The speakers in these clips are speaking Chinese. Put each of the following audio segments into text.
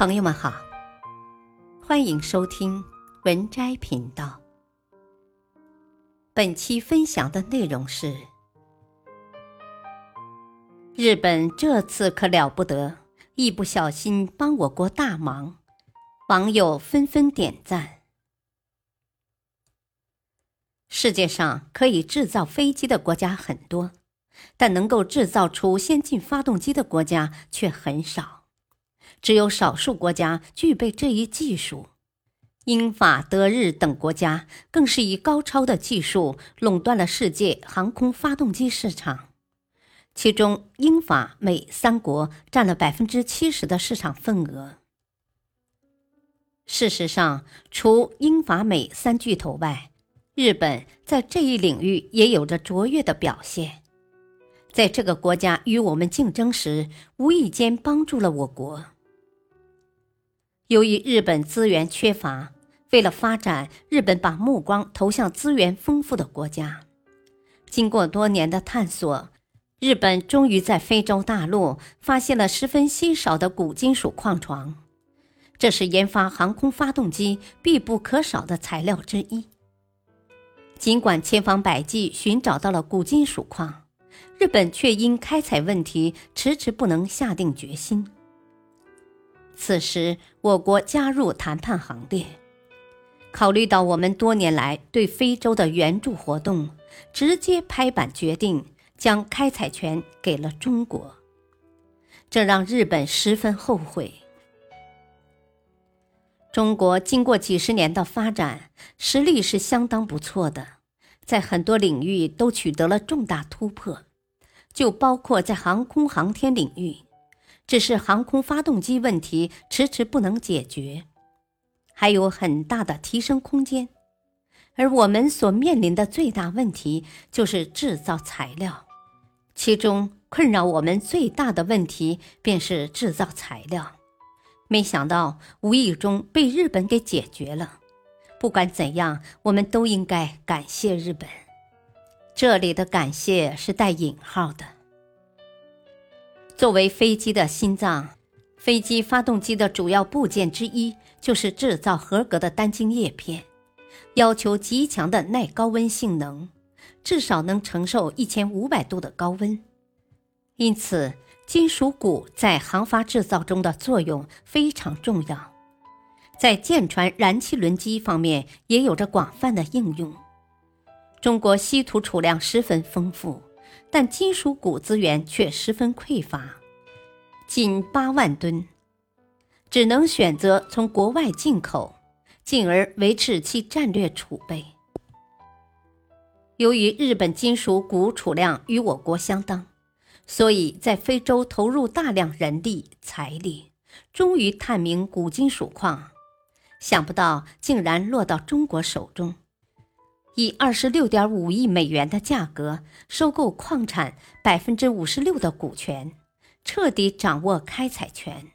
朋友们好，欢迎收听文摘频道。本期分享的内容是：日本这次可了不得，一不小心帮我国大忙，网友纷纷点赞。世界上可以制造飞机的国家很多，但能够制造出先进发动机的国家却很少。只有少数国家具备这一技术，英法德日等国家更是以高超的技术垄断了世界航空发动机市场。其中，英法美三国占了百分之七十的市场份额。事实上，除英法美三巨头外，日本在这一领域也有着卓越的表现。在这个国家与我们竞争时，无意间帮助了我国。由于日本资源缺乏，为了发展，日本把目光投向资源丰富的国家。经过多年的探索，日本终于在非洲大陆发现了十分稀少的钴金属矿床，这是研发航空发动机必不可少的材料之一。尽管千方百计寻找到了钴金属矿，日本却因开采问题迟迟不能下定决心。此时，我国加入谈判行列。考虑到我们多年来对非洲的援助活动，直接拍板决定将开采权给了中国，这让日本十分后悔。中国经过几十年的发展，实力是相当不错的，在很多领域都取得了重大突破，就包括在航空航天领域。只是航空发动机问题迟迟不能解决，还有很大的提升空间。而我们所面临的最大问题就是制造材料，其中困扰我们最大的问题便是制造材料。没想到无意中被日本给解决了。不管怎样，我们都应该感谢日本。这里的感谢是带引号的。作为飞机的心脏，飞机发动机的主要部件之一就是制造合格的单晶叶片，要求极强的耐高温性能，至少能承受一千五百度的高温。因此，金属钴在航发制造中的作用非常重要，在舰船燃气轮机方面也有着广泛的应用。中国稀土储量十分丰富。但金属钴资源却十分匮乏，仅八万吨，只能选择从国外进口，进而维持其战略储备。由于日本金属钴储量与我国相当，所以在非洲投入大量人力财力，终于探明钴金属矿，想不到竟然落到中国手中。以二十六点五亿美元的价格收购矿产百分之五十六的股权，彻底掌握开采权。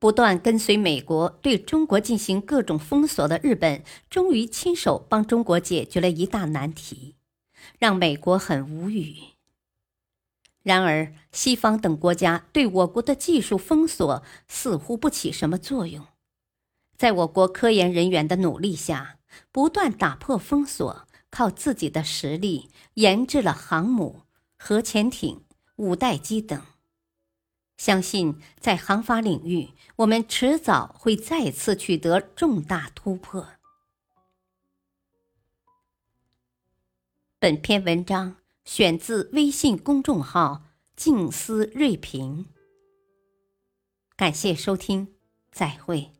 不断跟随美国对中国进行各种封锁的日本，终于亲手帮中国解决了一大难题，让美国很无语。然而，西方等国家对我国的技术封锁似乎不起什么作用。在我国科研人员的努力下。不断打破封锁，靠自己的实力研制了航母、核潜艇、五代机等。相信在航发领域，我们迟早会再次取得重大突破。本篇文章选自微信公众号“静思睿评”，感谢收听，再会。